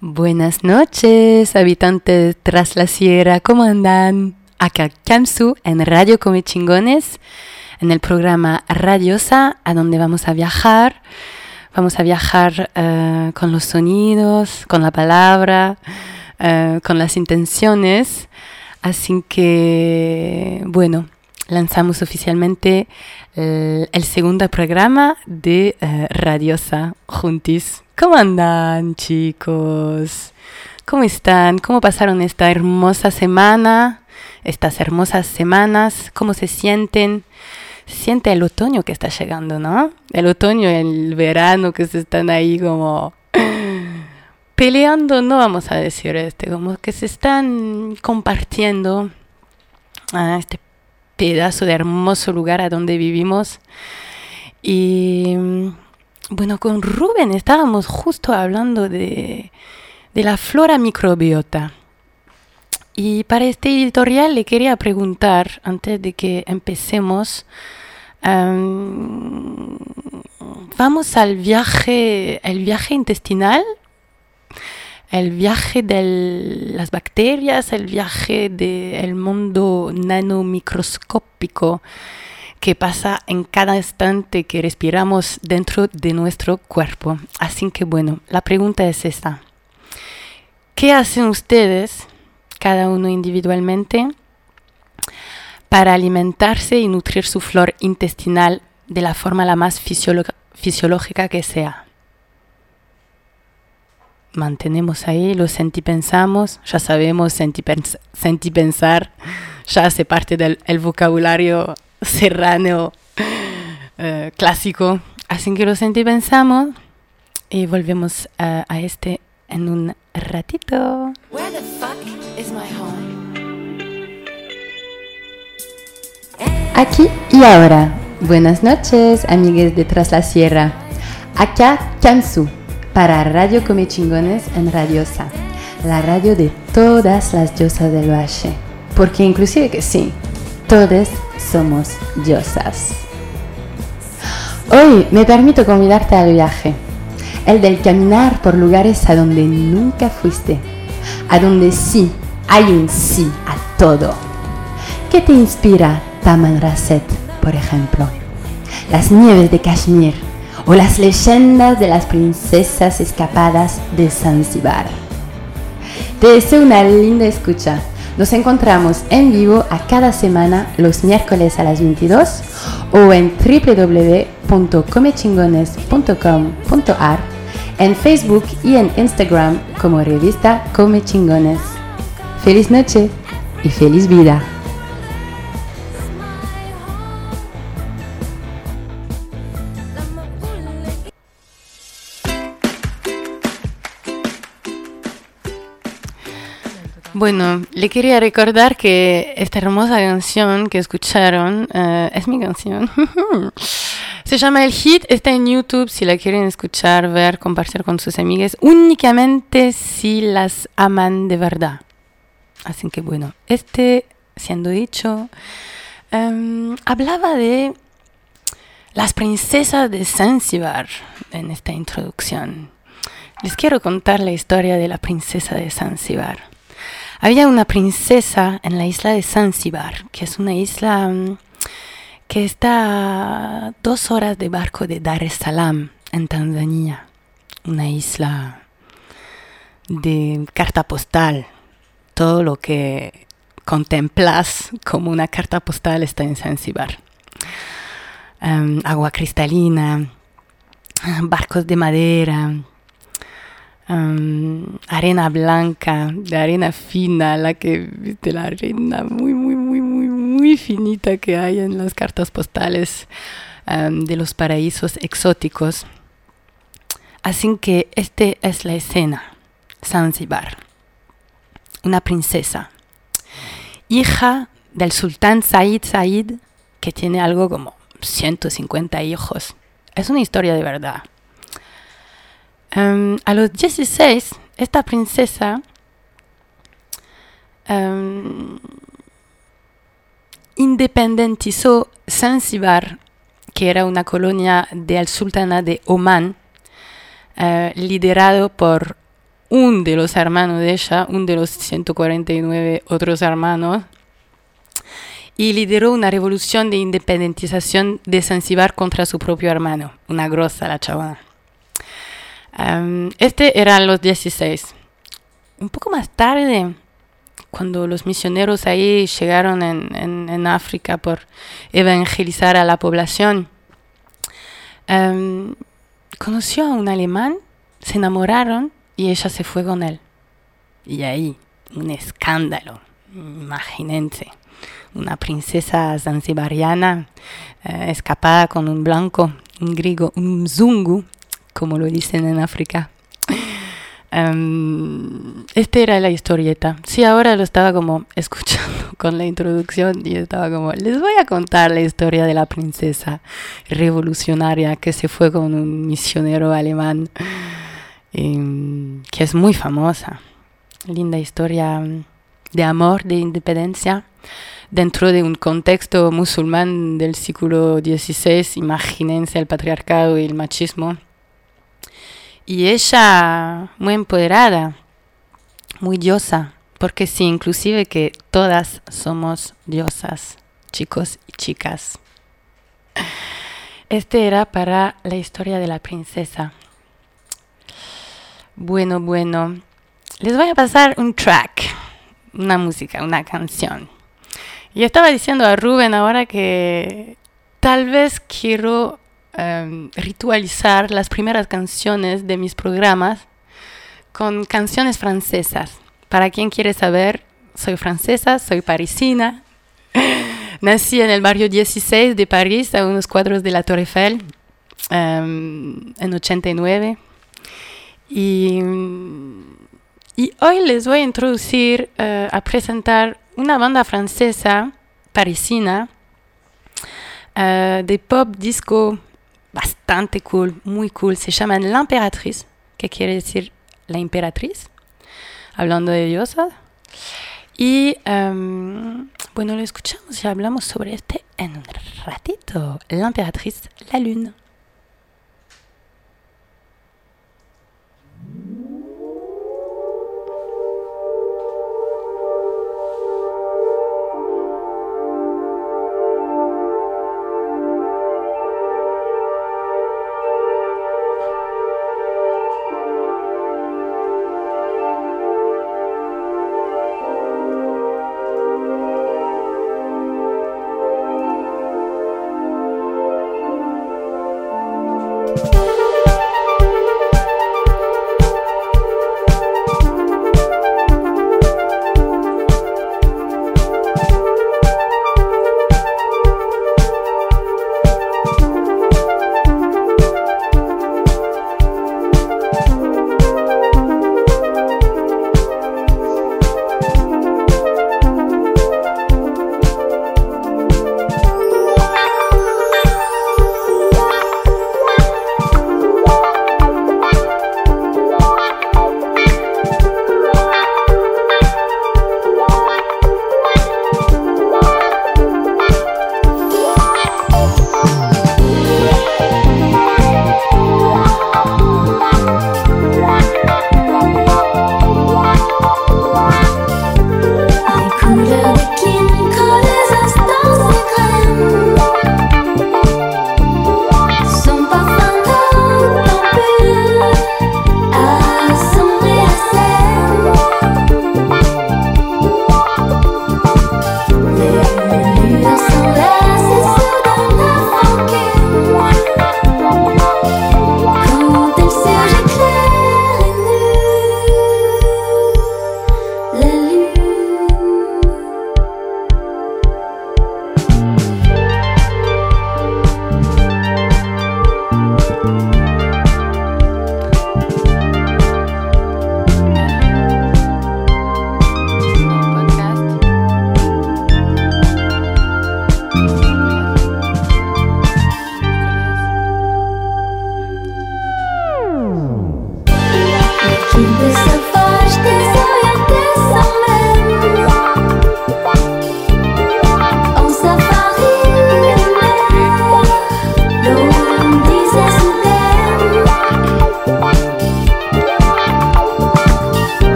Buenas noches, habitantes tras la sierra, ¿cómo andan? Acá Kamsu en Radio Come Chingones, en el programa Radiosa, a donde vamos a viajar. Vamos a viajar eh, con los sonidos, con la palabra, eh, con las intenciones. Así que, bueno, lanzamos oficialmente el, el segundo programa de eh, Radiosa Juntis. ¿Cómo andan, chicos? ¿Cómo están? ¿Cómo pasaron esta hermosa semana? Estas hermosas semanas, ¿cómo se sienten? Siente el otoño que está llegando, ¿no? El otoño el verano que se están ahí como peleando, no vamos a decir este, como que se están compartiendo a este pedazo de hermoso lugar a donde vivimos. Y bueno, con Rubén estábamos justo hablando de, de la flora microbiota. Y para este editorial le quería preguntar, antes de que empecemos, vamos al viaje, el viaje intestinal, el viaje de las bacterias, el viaje del mundo nanomicroscópico que pasa en cada instante que respiramos dentro de nuestro cuerpo. Así que bueno, la pregunta es esta. ¿Qué hacen ustedes, cada uno individualmente, para alimentarse y nutrir su flor intestinal de la forma la más fisiológica que sea? Mantenemos ahí, lo sentipensamos, ya sabemos sentipensar, ya hace parte del vocabulario serrano eh, clásico. Así que lo sentipensamos y volvemos a, a este en un ratito. Aquí y ahora. Buenas noches, amigues de Tras la Sierra. Acá Kansu para Radio Come Chingones en Radiosa, la radio de todas las diosas del valle. Porque inclusive que sí, todos somos diosas. Hoy me permito convidarte al viaje, el del caminar por lugares a donde nunca fuiste, a donde sí hay un sí a todo. ¿Qué te inspira Taman Raset, por ejemplo? Las nieves de Kashmir o las leyendas de las princesas escapadas de Zanzibar. Te deseo una linda escucha. Nos encontramos en vivo a cada semana los miércoles a las 22 o en www.comechingones.com.ar, en Facebook y en Instagram como revista Come Chingones. Feliz noche y feliz vida. Bueno, le quería recordar que esta hermosa canción que escucharon uh, es mi canción. Se llama El Hit, está en YouTube si la quieren escuchar, ver, compartir con sus amigas, únicamente si las aman de verdad. Así que bueno, este, siendo dicho, um, hablaba de las princesas de Zanzibar en esta introducción. Les quiero contar la historia de la princesa de Zanzibar. Había una princesa en la isla de Zanzibar, que es una isla mm, que está dos horas de barco de Dar es Salaam, en Tanzania. Una isla de carta postal. Todo lo que contemplas como una carta postal está en Zanzibar. Em, agua cristalina, barcos de madera, arena blanca, de arena fina, la que, de la arena muy, muy, muy, muy, muy finita que hay en las cartas postales de los paraísos exóticos. Así que esta es la escena, Zanzibar, una princesa, hija del sultán Said Said, que tiene algo como 150 hijos. Es una historia de verdad. Um, a los 16, esta princesa um, independentizó Zanzibar, que era una colonia del sultana de Oman, uh, liderado por un de los hermanos de ella, un de los 149 otros hermanos, y lideró una revolución de independización de Zanzíbar contra su propio hermano, una grosa la chavana. Este era los 16. Un poco más tarde, cuando los misioneros ahí llegaron en, en, África por evangelizar a la población, conoció a un alemán, se enamoraron y ella se fue con él. Y ahí, un escándalo, imagínense. Una princesa zanzibariana eh, escapada con un blanco, un griego, un zungu, como lo dicen en África. Um, esta era la historieta. Sí, ahora lo estaba como escuchando con la introducción y estaba como, les voy a contar la historia de la princesa revolucionaria que se fue con un misionero alemán eh, que es muy famosa. Linda historia de amor, de independencia, dentro de un contexto musulmán del siglo XVI, imagínense el patriarcado y el machismo. Y ella muy empoderada, muy diosa, porque sí, inclusive que todas somos diosas, chicos y chicas. Este era para la historia de la princesa. Bueno, bueno, les voy a pasar un track, una música, una canción. Y estaba diciendo a Rubén ahora que tal vez quiero um, ritualizar las primeras canciones de mis programas con canciones francesas. Para quien quiere saber, soy francesa, soy parisina. Nací en el barrio 16 de París, a unos cuadros de la Torre Eiffel, um, en 89. Y, hoy les voy a introducir, uh, a presentar una banda francesa, parisina, uh, de pop disco bastante cool, muy cool. Se llaman La Imperatriz, que quiere decir la emperatriz, hablando de diosas. Y um, bueno, lo escuchamos y hablamos sobre este en un ratito. La Imperatriz, la lune.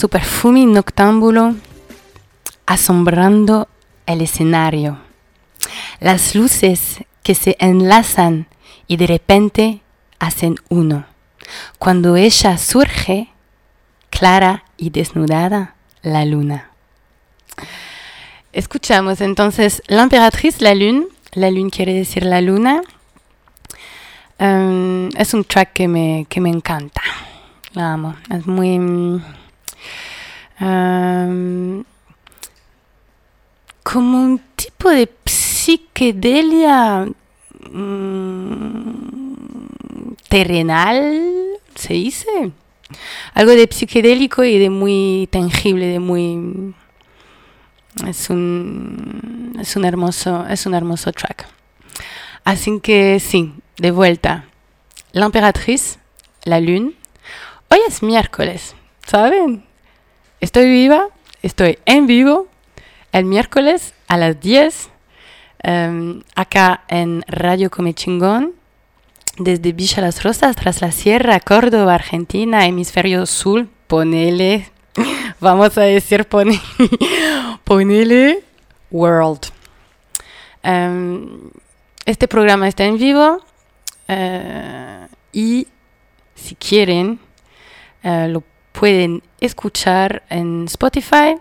Su perfume noctámbulo asombrando el escenario. Las luces que se enlazan y de repente hacen uno. Cuando ella surge, clara y desnudada, la luna. Escuchamos entonces La Emperatriz, la lune. La lune quiere decir la luna. Um, es un track que me, que me encanta. La amo. Es muy... Como un tipo de psiquedelia um, terrenal, se dice. Algo de psicodélico y de muy tangible, de muy... Es un, es un hermoso, es un hermoso track. Así que sí, de vuelta. La emperatriz, la lune. Hoy es miércoles, ¿saben? Estoy viva, estoy en vivo el miércoles a las 10 em, acá en Radio Come Chingón desde Villa Las Rosas, tras la Sierra, Córdoba, Argentina, hemisferio sur, ponele, vamos a decir ponele, ponele world. Em, este programa está en vivo eh, y si quieren eh, lo pueden escuchar en Spotify.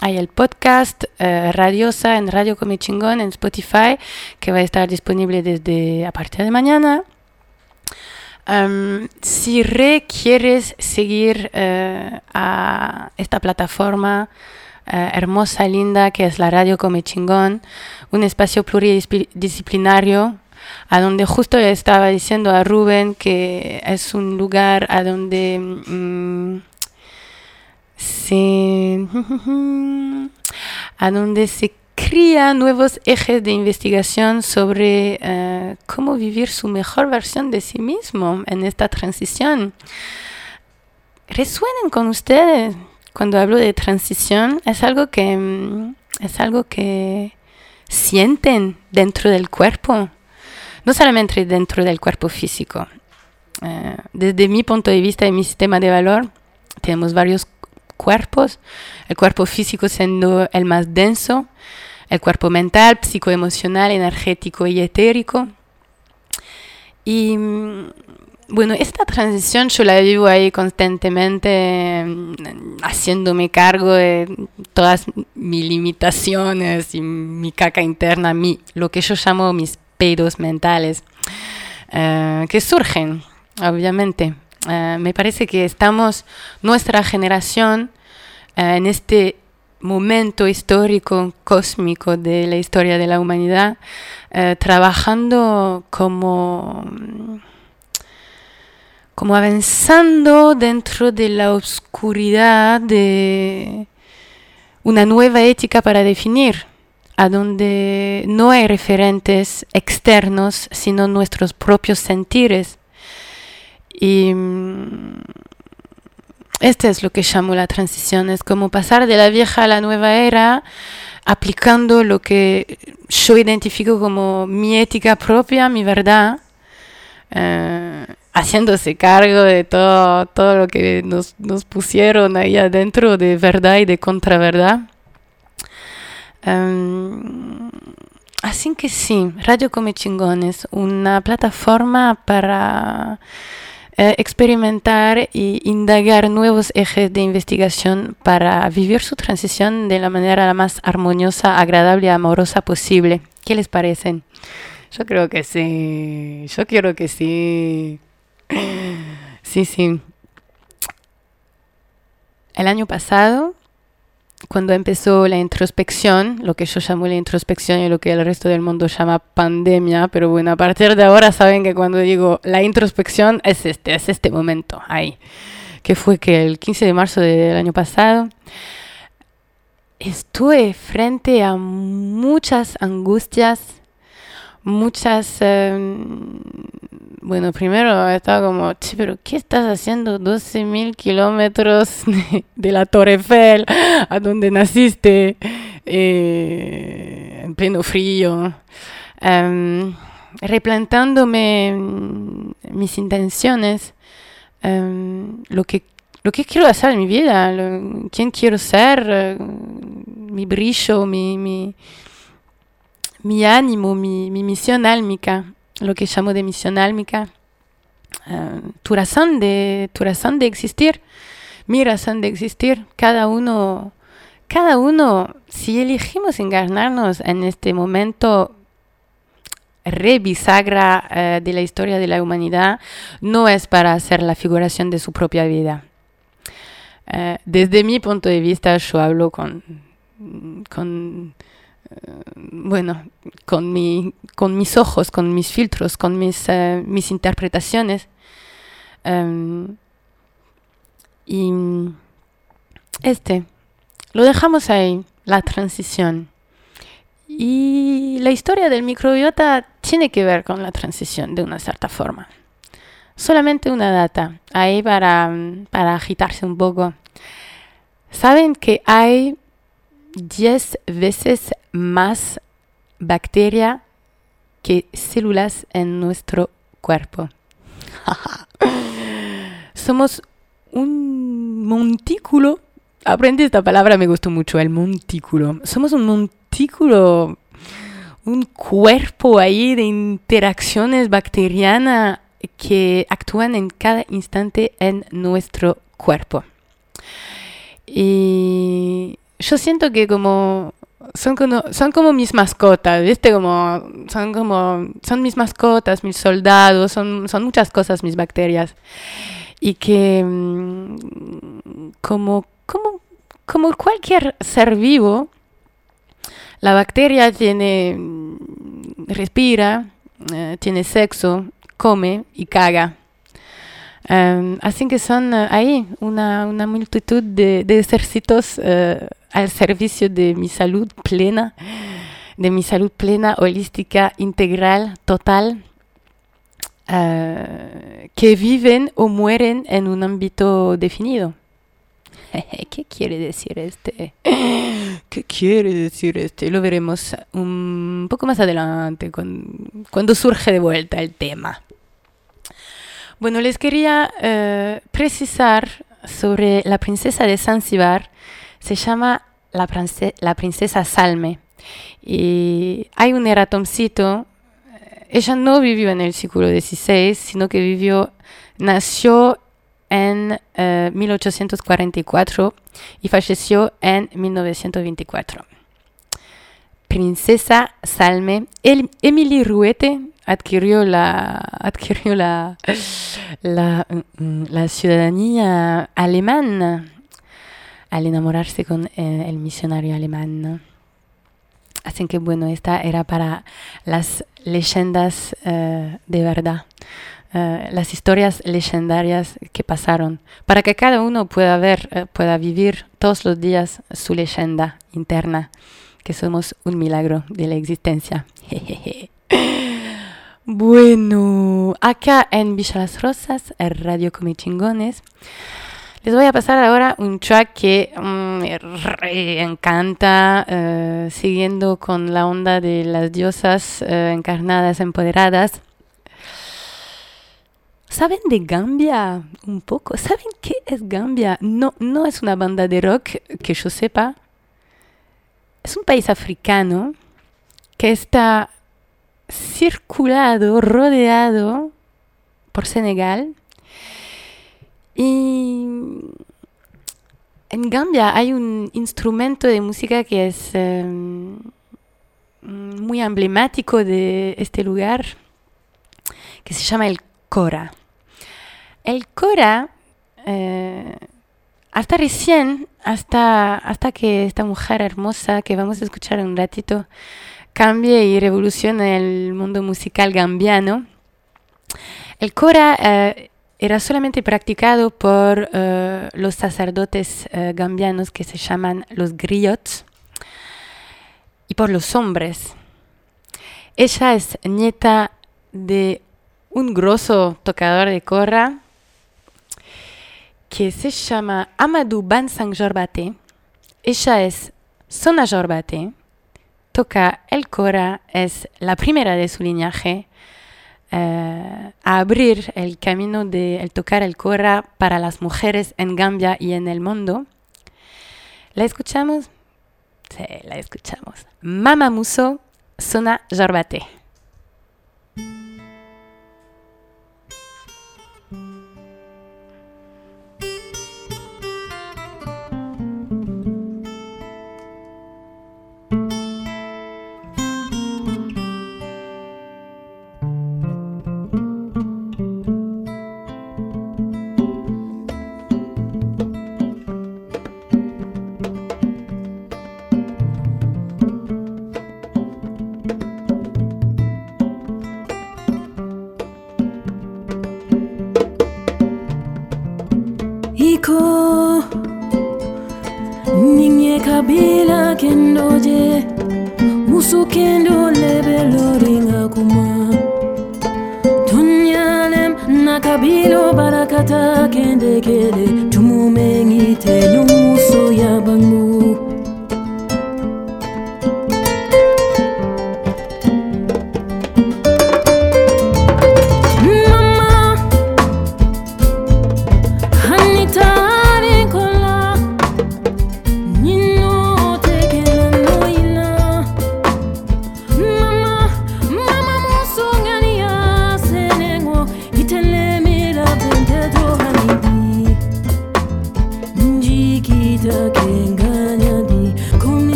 Hay el podcast eh, Radiosa en Radio Come Chingón en Spotify que va a estar disponible desde a partir de mañana. Um, si requieres seguir a esta plataforma hermosa, linda, que es la Radio Come Chingón, un espacio pluridisciplinario a donde justo estaba diciendo a Rubén que es un lugar a donde mm, se a donde se cría nuevos ejes de investigación sobre eh, cómo vivir su mejor versión de sí mismo en esta transición. ¿Resuenan con ustedes cuando hablo de transición? Es algo que mm, es algo que sienten dentro del cuerpo no solamente dentro del cuerpo físico. Eh, desde mi punto de vista y mi sistema de valor, tenemos varios cuerpos, el cuerpo físico siendo el más denso, el cuerpo mental, psicoemocional, energético y etérico. Y mm, bueno, esta transición yo la vivo ahí constantemente, mm, haciéndome cargo de todas mis limitaciones y mi caca interna, mi, lo que yo llamo mis mentales eh, que surgen, obviamente. Eh, me parece que estamos, nuestra generación, eh, en este momento histórico, cósmico de la historia de la humanidad, trabajando como, como avanzando dentro de la oscuridad de una nueva ética para definir a donde no hay referentes externos, sino nuestros propios sentires. Y mm, este es lo que llamo la transición, es como pasar de la vieja a la nueva era, aplicando lo que yo identifico como mi ética propia, mi verdad, eh, haciéndose cargo de todo, todo lo que nos, pusieron ahí adentro de verdad y de contraverdad. Um, así que sí, Radio Come Chingón es una plataforma para eh, experimentar e indagar nuevos ejes de investigación para vivir su transición de la manera la más armoniosa, agradable y amorosa posible. ¿Qué les parece? Yo creo que sí, yo quiero que sí. Sí, sí. El año pasado cuando empezó la introspección, lo que yo llamo la introspección y lo que el resto del mundo llama pandemia, pero bueno, a partir de ahora saben que cuando digo la introspección es este, es este momento ahí, que fue que el 15 de marzo del año pasado estuve frente a muchas angustias, muchas em, bueno, primero estaba como, pero ¿qué estás haciendo 12.000 kilómetros de, la Torre Eiffel, a donde naciste, eh, en pleno frío? Um, replantándome mis intenciones, em, lo, que, lo que quiero hacer en mi vida, quién quiero ser, mi brillo, mi, mi, mi ánimo, mi, mi, misión álmica, lo que llamo de misión álmica, em, tu, razón de, tu razón de existir, mi razón de existir, cada uno cada uno, si elegimos encarnarnos en este momento rebisagra eh, de la historia de la humanidad, no es para hacer la figuración de su propia vida. Eh, desde mi punto de vista, yo hablo con, eh, bueno, con, mi, con mis ojos, con mis filtros, con mis, mis interpretaciones. Em, y este, lo dejamos ahí, la transición. Y la historia del microbiota tiene que ver con la transición de una cierta forma. Solamente una data, ahí para, para agitarse un poco. Saben que hay 10 veces más bacteria que células en nuestro cuerpo. Somos un montículo aprendí esta palabra, me gustó mucho, el montículo. Somos un montículo, un cuerpo ahí de interacciones bacterianas que actúan en cada instante en nuestro cuerpo. Y yo siento que como son como, son como mis mascotas, ¿viste? Como, son como, son mis mascotas, mis soldados, son, son muchas cosas mis bacterias. Y que mm, como como, como cualquier ser vivo, la bacteria tiene, mm, respira, eh, tiene sexo, come y caga. Em, así que son eh, ahí una, una, multitud de, de ejércitos eh, al servicio de mi salud plena, de mi salud plena, holística, integral, total, que viven o mueren en un ámbito definido. ¿Qué quiere decir este? ¿Qué quiere decir este? Lo veremos un poco más adelante, cuando, surge de vuelta el tema. Bueno, les quería eh, precisar sobre la princesa de Zanzibar. Se llama la, princesa Salme. Y hay un eratoncito. Ella no vivió en el siglo XVI, sino que vivió, nació en 1844 eh, y falleció en 1924. Princesa Salme, Emily Ruete adquirió la, adquirió la, la, mm, la ciudadanía alemana al enamorarse con eh, el misionario alemán. Así que bueno, esta era para las leyendas eh, de verdad. Eh, las historias legendarias que pasaron, para que cada uno pueda ver, eh, pueda vivir todos los días su leyenda interna, que somos un milagro de la existencia. bueno, acá en Villa Las Rosas, Radio Come Chingones, les voy a pasar ahora un track que mm, me encanta, eh, siguiendo con la onda de las diosas encarnadas, empoderadas. ¿Saben de Gambia un poco? ¿Saben qué es Gambia? No, no es una banda de rock que yo sepa. Es un país africano que está circulado, rodeado por Senegal. Y en Gambia hay un instrumento de música que es em, muy emblemático de este lugar, que se llama el kora. El Cora, eh, hasta recién, hasta, hasta que esta mujer hermosa que vamos a escuchar un ratito cambie y revolucione el mundo musical gambiano, el Cora eh, era solamente practicado por eh, los sacerdotes gambianos que se llaman los griots y por los hombres. Ella es nieta de un grosso tocador de cora que se llama Amadou Bansang Jorbate. Ella es Sona Jorbate, toca el cora, es la primera de su linaje. a abrir el camino de el tocar el cora para las mujeres en Gambia y en el mundo. ¿La escuchamos? Sí, la escuchamos. yako. Ninye kabila kendoje musu kendo lebeloringa kuma. Tonyalem na kabilo barakata kendekele tumumengite nyumuso ya bangu.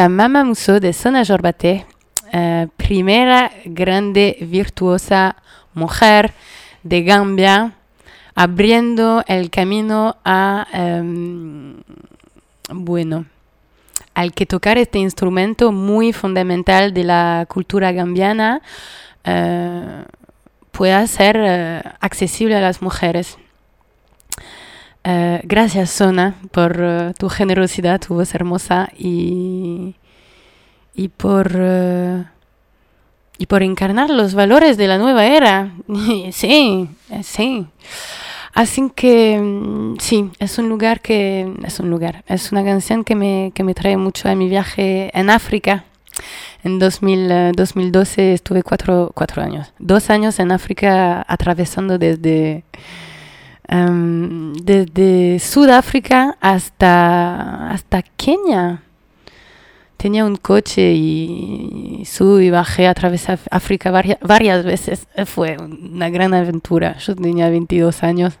A Mama de Sona Jorbate, eh, primera grande virtuosa mujer de Gambia, abriendo el camino a, em, bueno, al que tocar este instrumento muy fundamental de la cultura gambiana uh, pueda ser uh, accesible a las mujeres. Eh, gracias, Sona, por eh, tu generosidad, tu voz hermosa y, y por, eh, y por encarnar los valores de la nueva era. sí, sí. Así que mm, sí, es un lugar que es un lugar, es una canción que me, que me trae mucho a mi viaje en África. En 2000, 2012 estuve cuatro, cuatro años, dos años en África atravesando desde Um, desde Sudáfrica hasta, hasta Kenia. Tenía un coche y subí y bajé, atravesé África varias, varias veces. Fue una gran aventura. Yo tenía 22 años.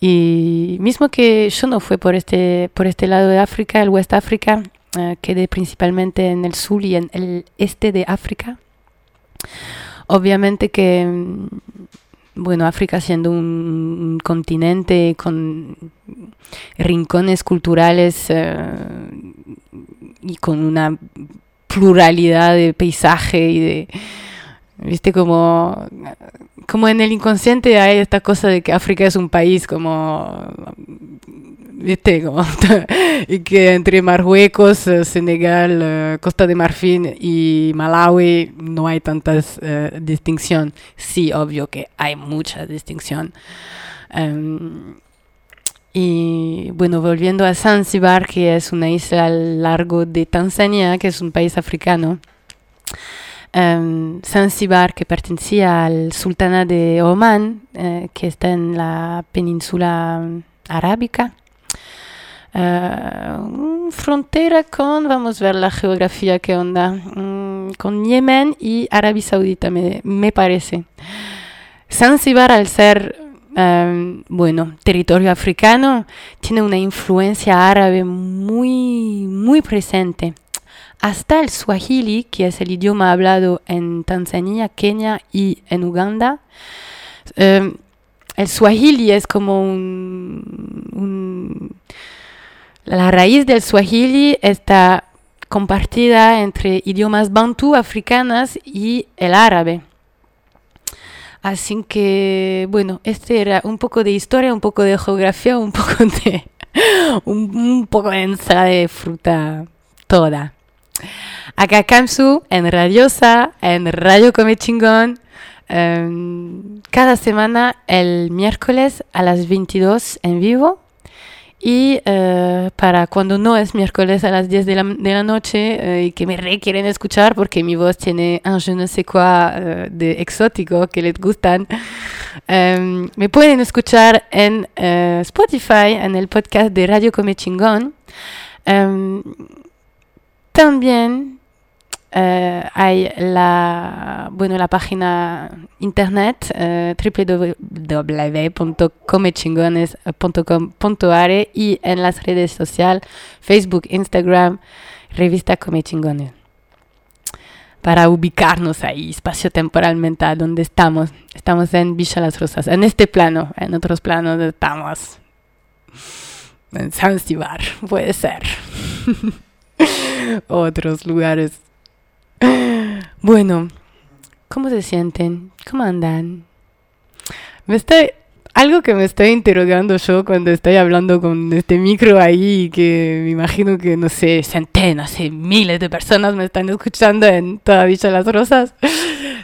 Y mismo que yo no fui por este, por este lado de África, el West África, uh, quedé principalmente en el sur y en el este de África. Obviamente que bueno, África siendo un, continente con rincones culturales eh, y con una pluralidad de paisaje y de, viste, como, como en el inconsciente hay esta cosa de que África es un país como ¿viste? Como, y que entre Marruecos, eh, Senegal, eh, Costa de Marfil y Malawi no hay tantas uh, distinción. Sí, obvio que hay mucha distinción. Um, y bueno, volviendo a Zanzibar, que es una isla al largo de Tanzania, que es un país africano. Um, Zanzibar, que pertenecía al sultana de Oman, uh, que está en la península arábica. Uh, frontera con, vamos a ver la geografía que onda, um, con Yemen y Arabia Saudita, me, me parece. Zanzibar, al ser, um, bueno, territorio africano, tiene una influencia árabe muy, muy presente. Hasta el swahili, que es el idioma hablado en Tanzania, Kenia y en Uganda. Um, el swahili es como un la raíz del swahili está compartida entre idiomas bantú africanas y el árabe. Así que, bueno, este era un poco de historia, un poco de geografía, un poco de un, poco de ensalada de fruta toda. Acá Kamsu, en Radiosa, en Radio Come Chingón, em, cada semana el miércoles a las 22 en vivo y uh, para cuando no es miércoles a las 10 de la, de la noche uh, y que me requieren escuchar porque mi voz tiene un je ne sais quoi uh, de exótico que les gustan, um, me pueden escuchar en Spotify, en el podcast de Radio Come Chingón. Um, también Uh, hay la, bueno, la página internet www.comechingones.com.ar y en las redes sociales Facebook, Instagram, revista Come Chingones. Para ubicarnos ahí espacio-temporalmente donde estamos. Estamos en Villa Las Rosas, en este plano, en otros planos estamos. En Zanzibar, puede ser. Otros lugares bueno, ¿cómo se sienten? ¿Cómo andan? Me estoy, algo que me estoy interrogando yo cuando estoy hablando con este micro ahí, que me imagino que, no sé, centenas miles de personas me están escuchando en toda Villa Las Rosas.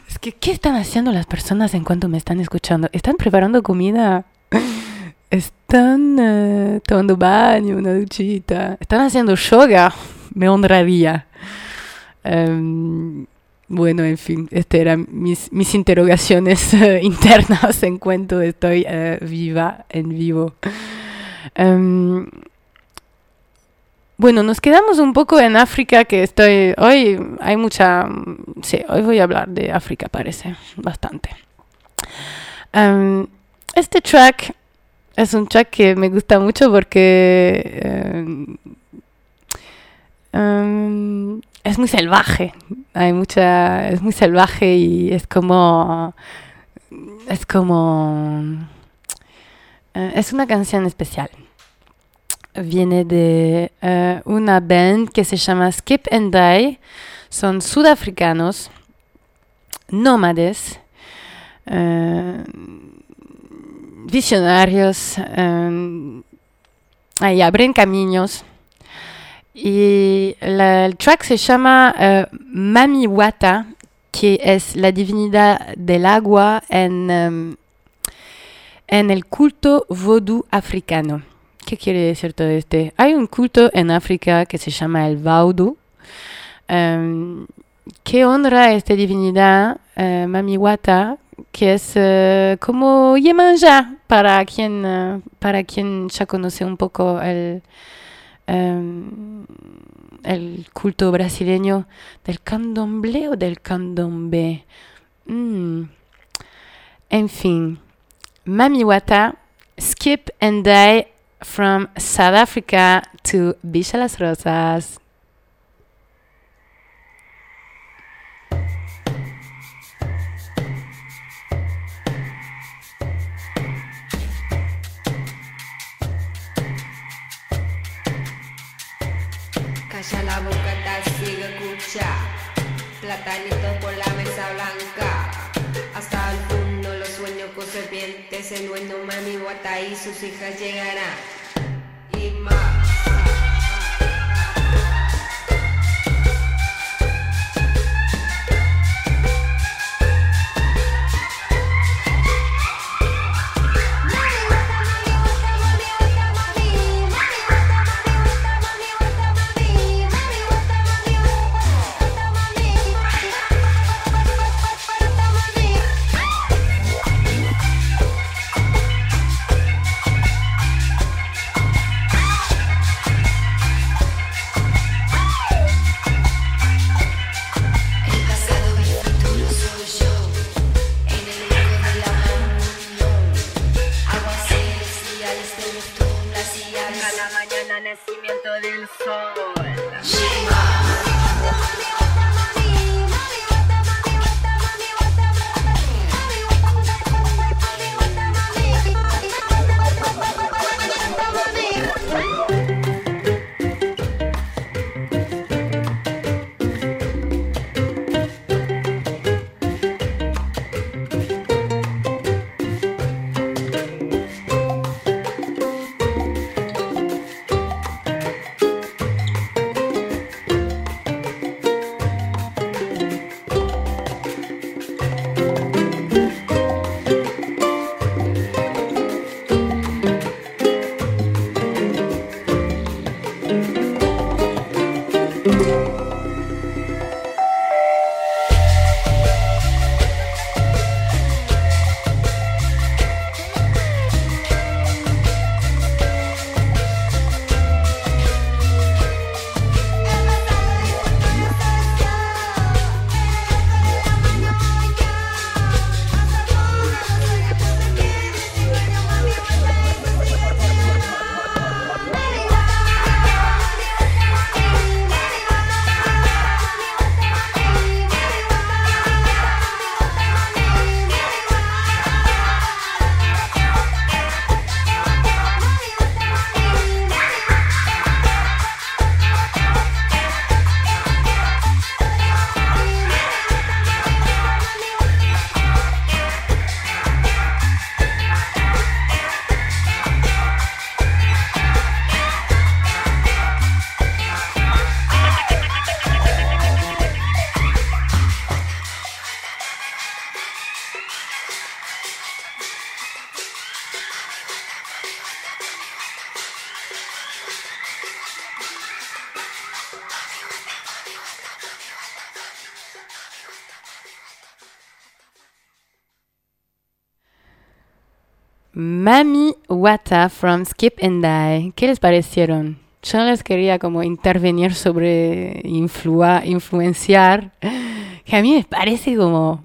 Es que, ¿qué están haciendo las personas en cuanto me están escuchando? ¿Están preparando comida? ¿Están uh, tomando baño, una duchita? ¿Están haciendo yoga? Me honraría. Um, bueno, en fin, estas eran mis, mis interrogaciones uh, internas en cuanto estoy uh, viva, en vivo. Um, bueno, nos quedamos un poco en África, que estoy, hoy hay mucha, sí, hoy voy a hablar de África, parece, bastante. Um, este track es un track que me gusta mucho porque um, es muy salvaje. Hay mucha, es muy salvaje y es como, es como, uh, es una canción especial. Viene de uh, una band que se llama Skip and Die. Son sudafricanos, nómades. Uh, visionarios y abren caminos. Y el track se llama Mami Wata, que es la divinidad del agua en, en el culto vodú africano. ¿Qué quiere decir todo esto? Hay un culto en África que se llama el Vaudou, um, que honra esta divinidad, uh, Mami Wata, que es uh, como Yemanja, para quien, uh, para quien ya conoce un poco el, um, el culto brasileño del candomblé o del candombe. Mm. En fin, Mami Wata, Skip and Die from South Africa to Villa Las Rosas. Platanito por la mesa blanca. Hasta el fondo los sueños con serpientes. El dueño mami guata y sus hijas llegarán. Wata from Skip and Die. ¿Qué les parecieron? Yo les quería como intervenir sobre influenciar, que a mí me parece como,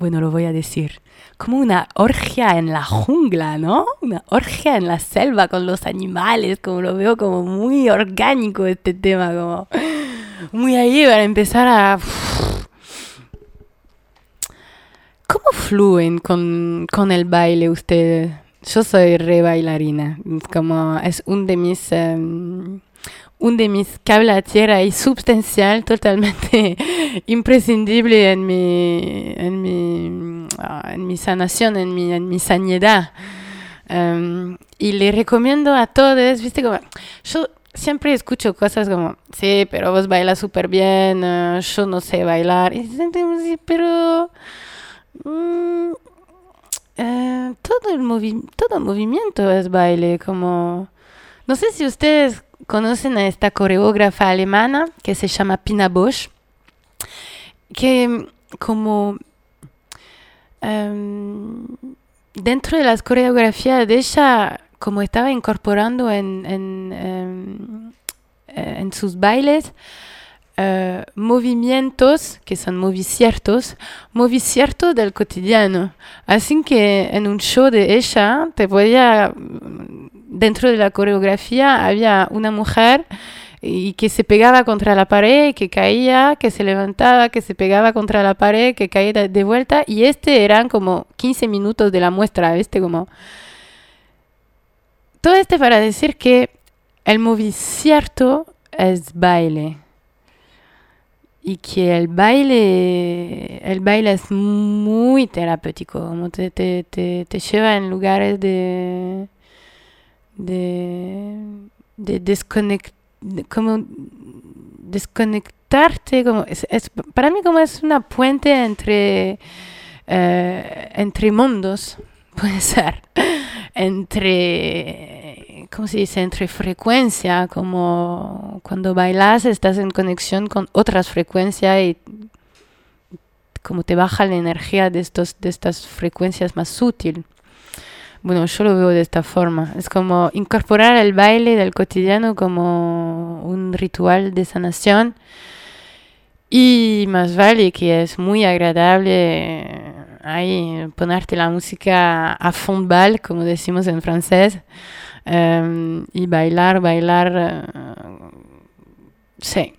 bueno, lo voy a decir, como una orgia en la jungla, ¿no? Una orgia en la selva con los animales, como lo veo como muy orgánico este tema, como muy ahí para empezar a... ¿Cómo fluyen con, con, el baile ustedes? Yo soy re bailarina, como es un de mis... Um, un de mis cables a tierra y sustancial, totalmente imprescindible en mi, en mi, uh, en mi sanación, en mi, en mi sanidad. Em, y le recomiendo a todos, viste, como yo siempre escucho cosas como, sí, pero vos bailas súper bien, eh, yo no sé bailar. Y sí, pero mm, eh, todo, el movi todo movimiento es baile, como... No sé si ustedes conocen a esta coreógrafa alemana que se llama Pina Bosch, que como em, dentro de las coreografías de ella, como estaba incorporando en, en, em, eh, sus bailes, eh, movimientos que son moviciertos, moviciertos del cotidiano. Así que en un show de ella, te podía, dentro de la coreografía, había una mujer y que se pegaba contra la pared, que caía, que se levantaba, que se pegaba contra la pared, que caía de vuelta, y este eran como 15 minutos de la muestra, ¿viste? Como... Todo este para decir que el movimiento es baile y que el baile, el baile es muy terapéutico, como te, te, te, te lleva en lugares de, de, de desconectar como desconectarte, como es, para mí como es una puente entre, eh, entre mundos, puede ser, entre, ¿cómo se dice? Entre frecuencia, como cuando bailas estás en conexión con otras frecuencias y como te baja la energía de, estos, de estas frecuencias más sutiles. Bueno, yo lo veo de esta forma. Es como incorporar el baile del cotidiano como un ritual de sanación. Y más vale que es muy agradable ahí ponerte la música a fond bal, como decimos en francés, y bailar, bailar. Uh, sí.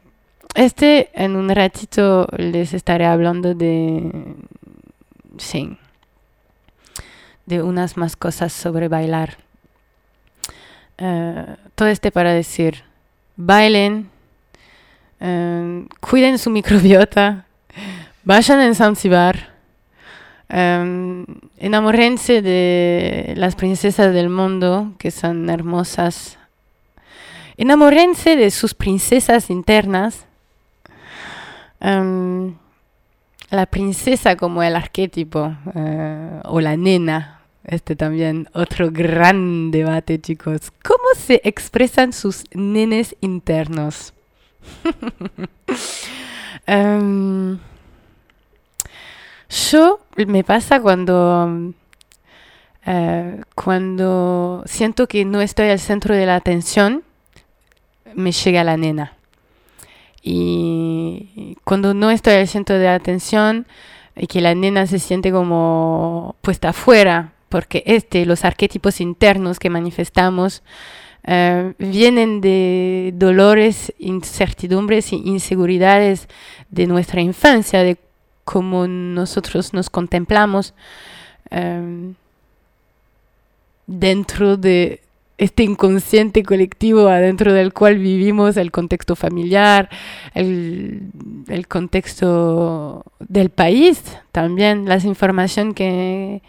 Este en un ratito les estaré hablando de... Sí de unas más cosas sobre bailar. Eh, todo este para decir, bailen, eh, cuiden su microbiota, vayan en Zanzibar, eh, enamórense de las princesas del mundo, que son hermosas, enamórense de sus princesas internas, la princesa como el arquetipo eh, o la nena. Este también otro gran debate, chicos. ¿Cómo se expresan sus nenes internos? Em, yo me pasa cuando eh, cuando siento que no estoy al centro de la atención, me llega la nena. Y cuando no estoy al centro de atención y que la nena se siente como puesta afuera, porque este, los arquetipos internos que manifestamos, eh, vienen de dolores, incertidumbres e inseguridades de nuestra infancia, de cómo nosotros nos contemplamos eh, dentro de este inconsciente colectivo adentro del cual vivimos, el contexto familiar, el, contexto del país, también las informaciones que,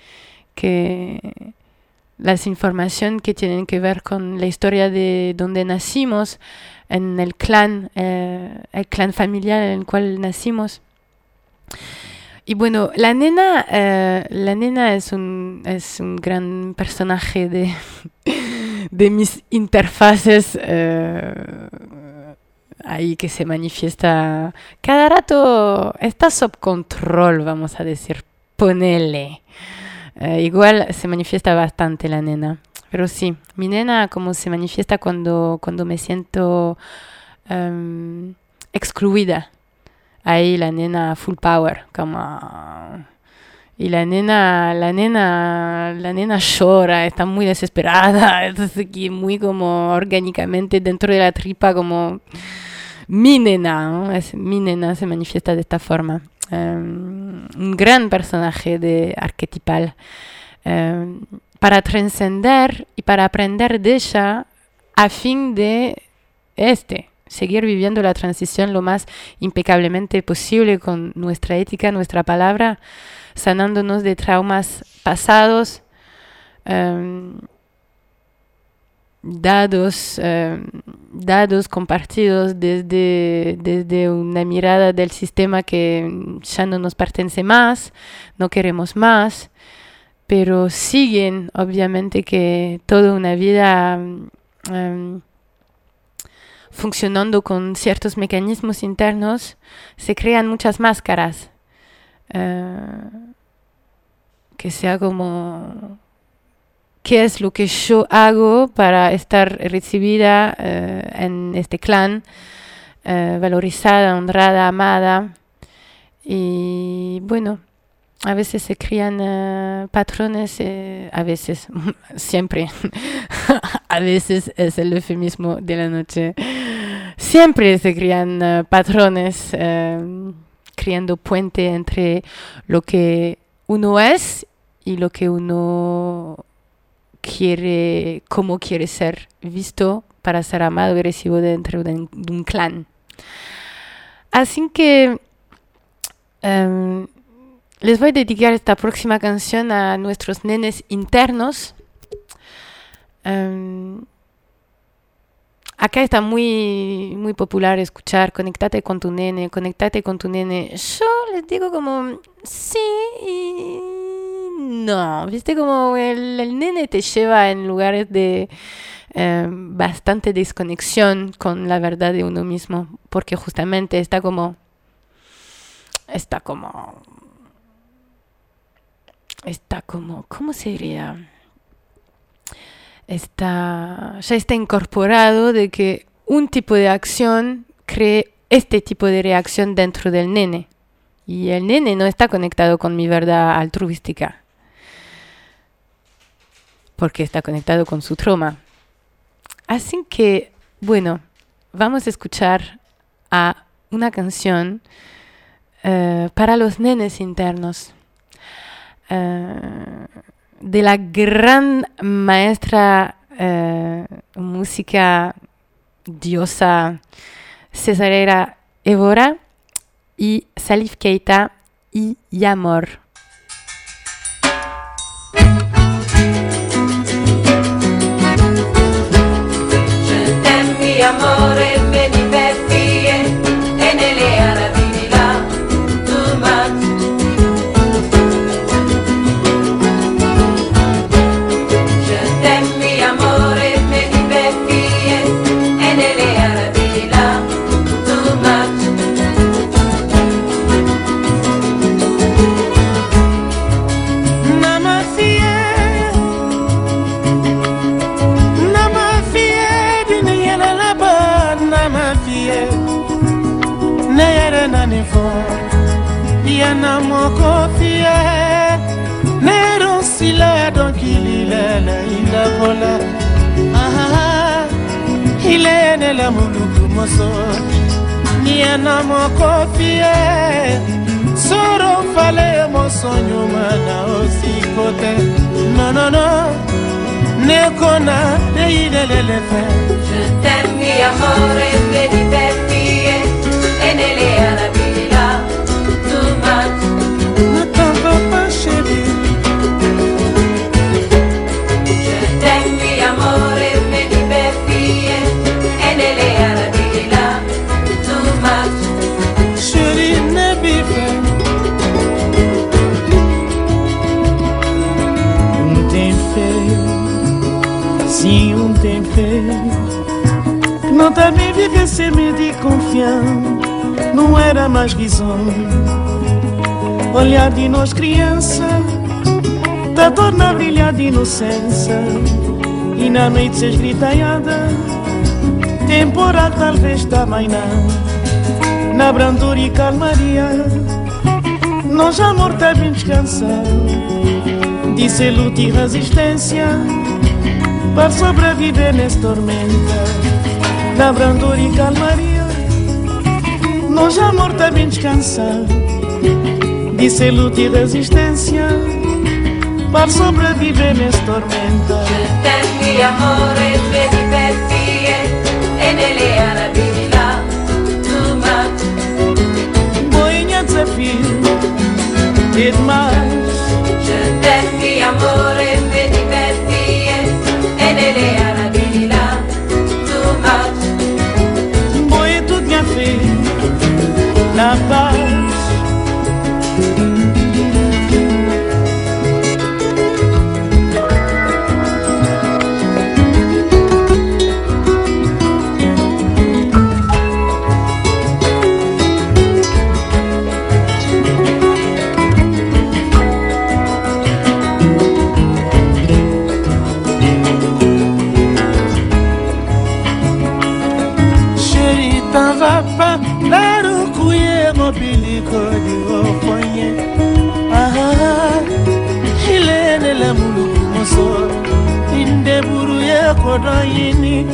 que las informaciones que tienen que ver con la historia de donde nacimos, en el clan, eh, el clan familiar en el cual nacimos. Y bueno, la nena, eh, la nena es un, es un gran personaje de, de mis interfaces eh, ahí que se manifiesta cada rato, está sob control, vamos a decir, ponele. Eh, igual se manifiesta bastante la nena. Pero sí, mi nena como se manifiesta cuando, cuando me siento em, excluida ahí la nena full power, como y la nena, la nena, la nena llora, está muy desesperada, entonces aquí muy como orgánicamente dentro de la tripa como mi nena, es, mi nena se manifiesta de esta forma. Em, un gran personaje de arquetipal. Em, para trascender y para aprender de ella a fin de este, seguir viviendo la transición lo más impecablemente posible con nuestra ética, nuestra palabra, sanándonos de traumas pasados, em, dados, eh, dados compartidos desde, desde una mirada del sistema que ya no nos pertenece más, no queremos más, pero siguen obviamente que toda una vida em, funcionando con ciertos mecanismos internos, se crean muchas máscaras. Eh, que sea como qué es lo que yo hago para estar recibida eh, en este clan, eh, valorizada, honrada, amada. Y bueno, a veces se crían eh, patrones, a veces, siempre, a veces es el eufemismo de la noche, siempre se crían patrones, creando puente entre lo que uno es y lo que uno quiere, cómo quiere ser visto para ser amado y recibido dentro de un, clan. Así que em, les voy a dedicar esta próxima canción a nuestros nenes internos. Em, acá está muy, muy popular escuchar, conectate con tu nene, conectate con tu nene. Yo les digo como, sí, no, viste como el, nene te lleva en lugares de eh, bastante desconexión con la verdad de uno mismo, porque justamente está como, está como, está como, ¿cómo se diría? Está, ya está incorporado de que un tipo de acción cree este tipo de reacción dentro del nene. Y el nene no está conectado con mi verdad altruística porque está conectado con su trauma. Así que, bueno, vamos a escuchar a una canción eh, para los nenes internos de la gran maestra eh, música diosa Cesarera Evora y Salif Keita y Yamor. Se esgritaiada temporal talvez também na brandura e calmaria nós amor tá bem descansado disse luta e resistência para sobreviver nessa tormenta na brandura e calmaria nós amor tá bem descansado disse luta e resistência para sobreviver nessa tormenta Je t'aime mi amore veni per fie e nelle aravini là too much boinha desafio e demais Je t'aime mi amore kodoyini,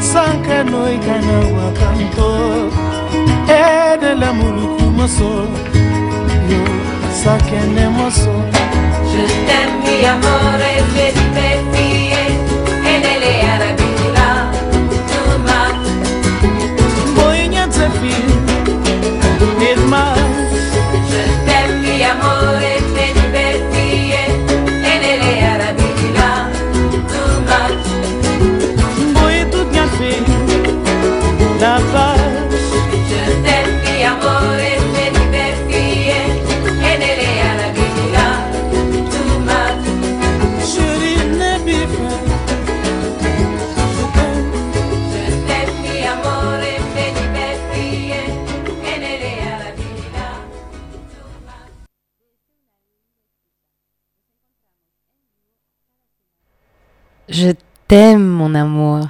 sanka noi kana wakanto. Eh, de la muluku moso, yo sakene moso. Je t'aime mi amore, vedi pettie, t'aime, mon amour.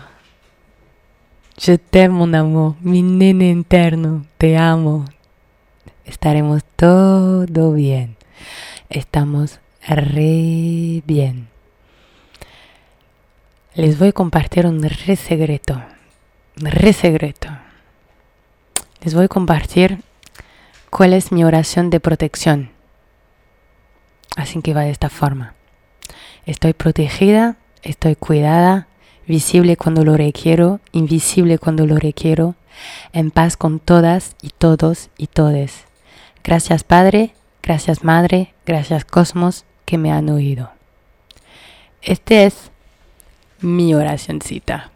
Je t'aime, mon amour. Mi nene interno, te amo. Estaremos todo bien. Estamos re bien. Les voy a compartir un re secreto. Re secreto. Les voy a compartir cuál es mi oración de protección. Así que va de esta forma. Estoy protegida, estoy cuidada, visible cuando lo requiero, invisible cuando lo requiero, en paz con todas y todos y todes. Gracias Padre, gracias Madre, gracias Cosmos que me han oído. Este es mi oracioncita.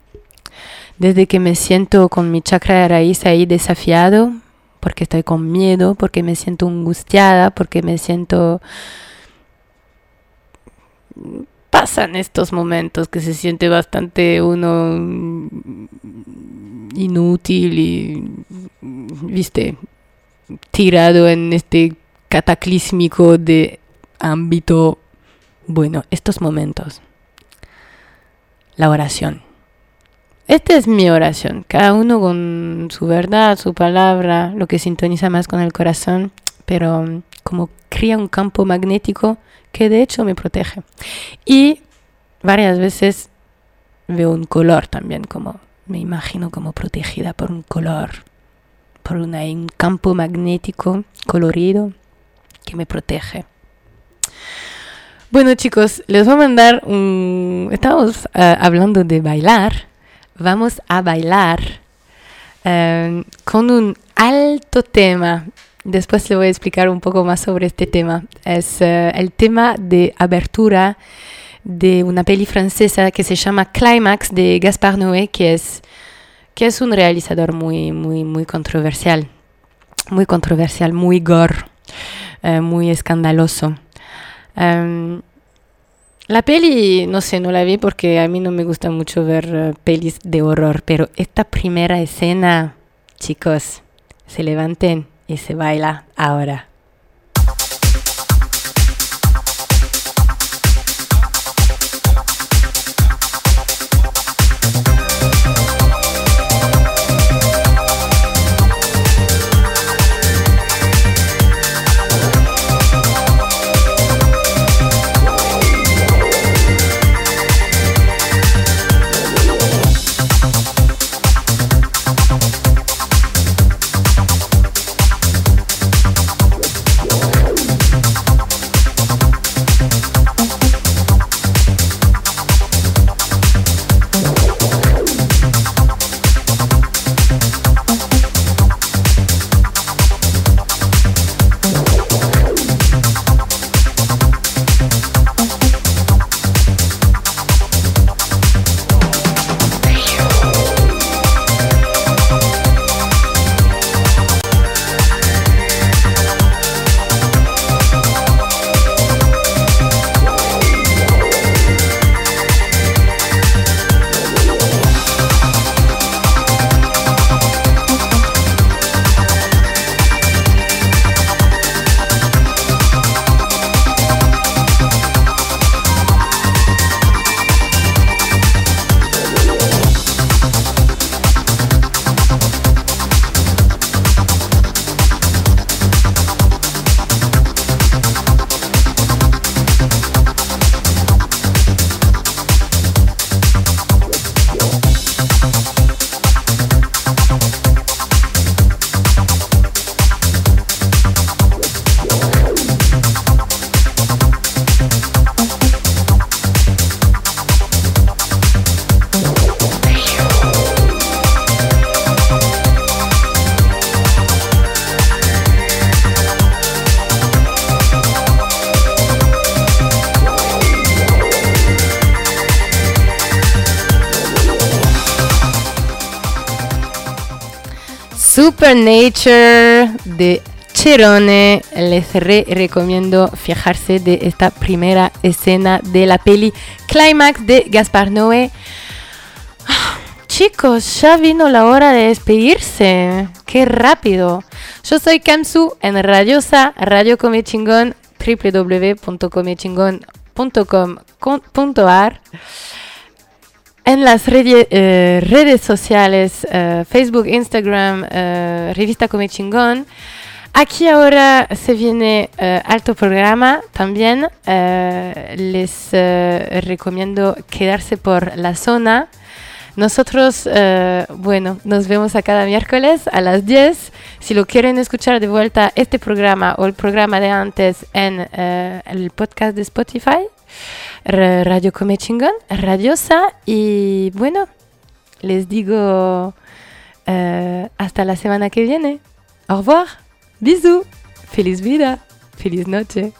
Desde que me siento con mi chakra de raíz ahí desafiado, porque estoy con miedo, porque me siento angustiada, porque me siento pasan estos momentos que se siente bastante uno inútil y, viste, tirado en este cataclísmico de ámbito. Bueno, estos momentos. La oración. Esta es mi oración. Cada uno con su verdad, su palabra, lo que sintoniza más con el corazón, pero como crea un campo magnético que de hecho me protege. Y varias veces veo un color también, como me imagino como protegida por un color, por una, un campo magnético colorido que me protege. Bueno chicos, les voy a mandar un... Estamos eh, hablando de bailar. Vamos a bailar eh, con un alto tema Después le voy a explicar un poco más sobre este tema. Es eh, el tema de abertura de una peli francesa que se llama Climax de Gaspar Noé, que es, que es un realizador muy, muy, muy controversial. Muy controversial, muy gore, eh, muy escandaloso. Em, la peli, no sé, no la vi porque a mí no me gusta mucho ver eh, pelis de horror, pero esta primera escena, chicos, se levanten y se baila ahora. Supernature de Cherone. Les re recomiendo fijarse de esta primera escena de la peli Climax de Gaspar Noé. Chicos, ya vino la hora de despedirse. Qué rápido. Yo soy Kamsu en Radiosa, Radio Come Chingón, www.comechingon.com.ar. En las eh, redes sociales, eh, Facebook, Instagram, eh, Revista Come Chingón. Aquí ahora se viene alto programa también. les recomiendo quedarse por la zona. Nosotros, bueno, nos vemos a cada miércoles a las 10. Si lo quieren escuchar de vuelta, este programa o el programa de antes en el podcast de Spotify, Radio Come Chingón, Radiosa. Y bueno, les digo eh, hasta la semana que viene. Au revoir. Bisous. Feliz vida. Feliz noche.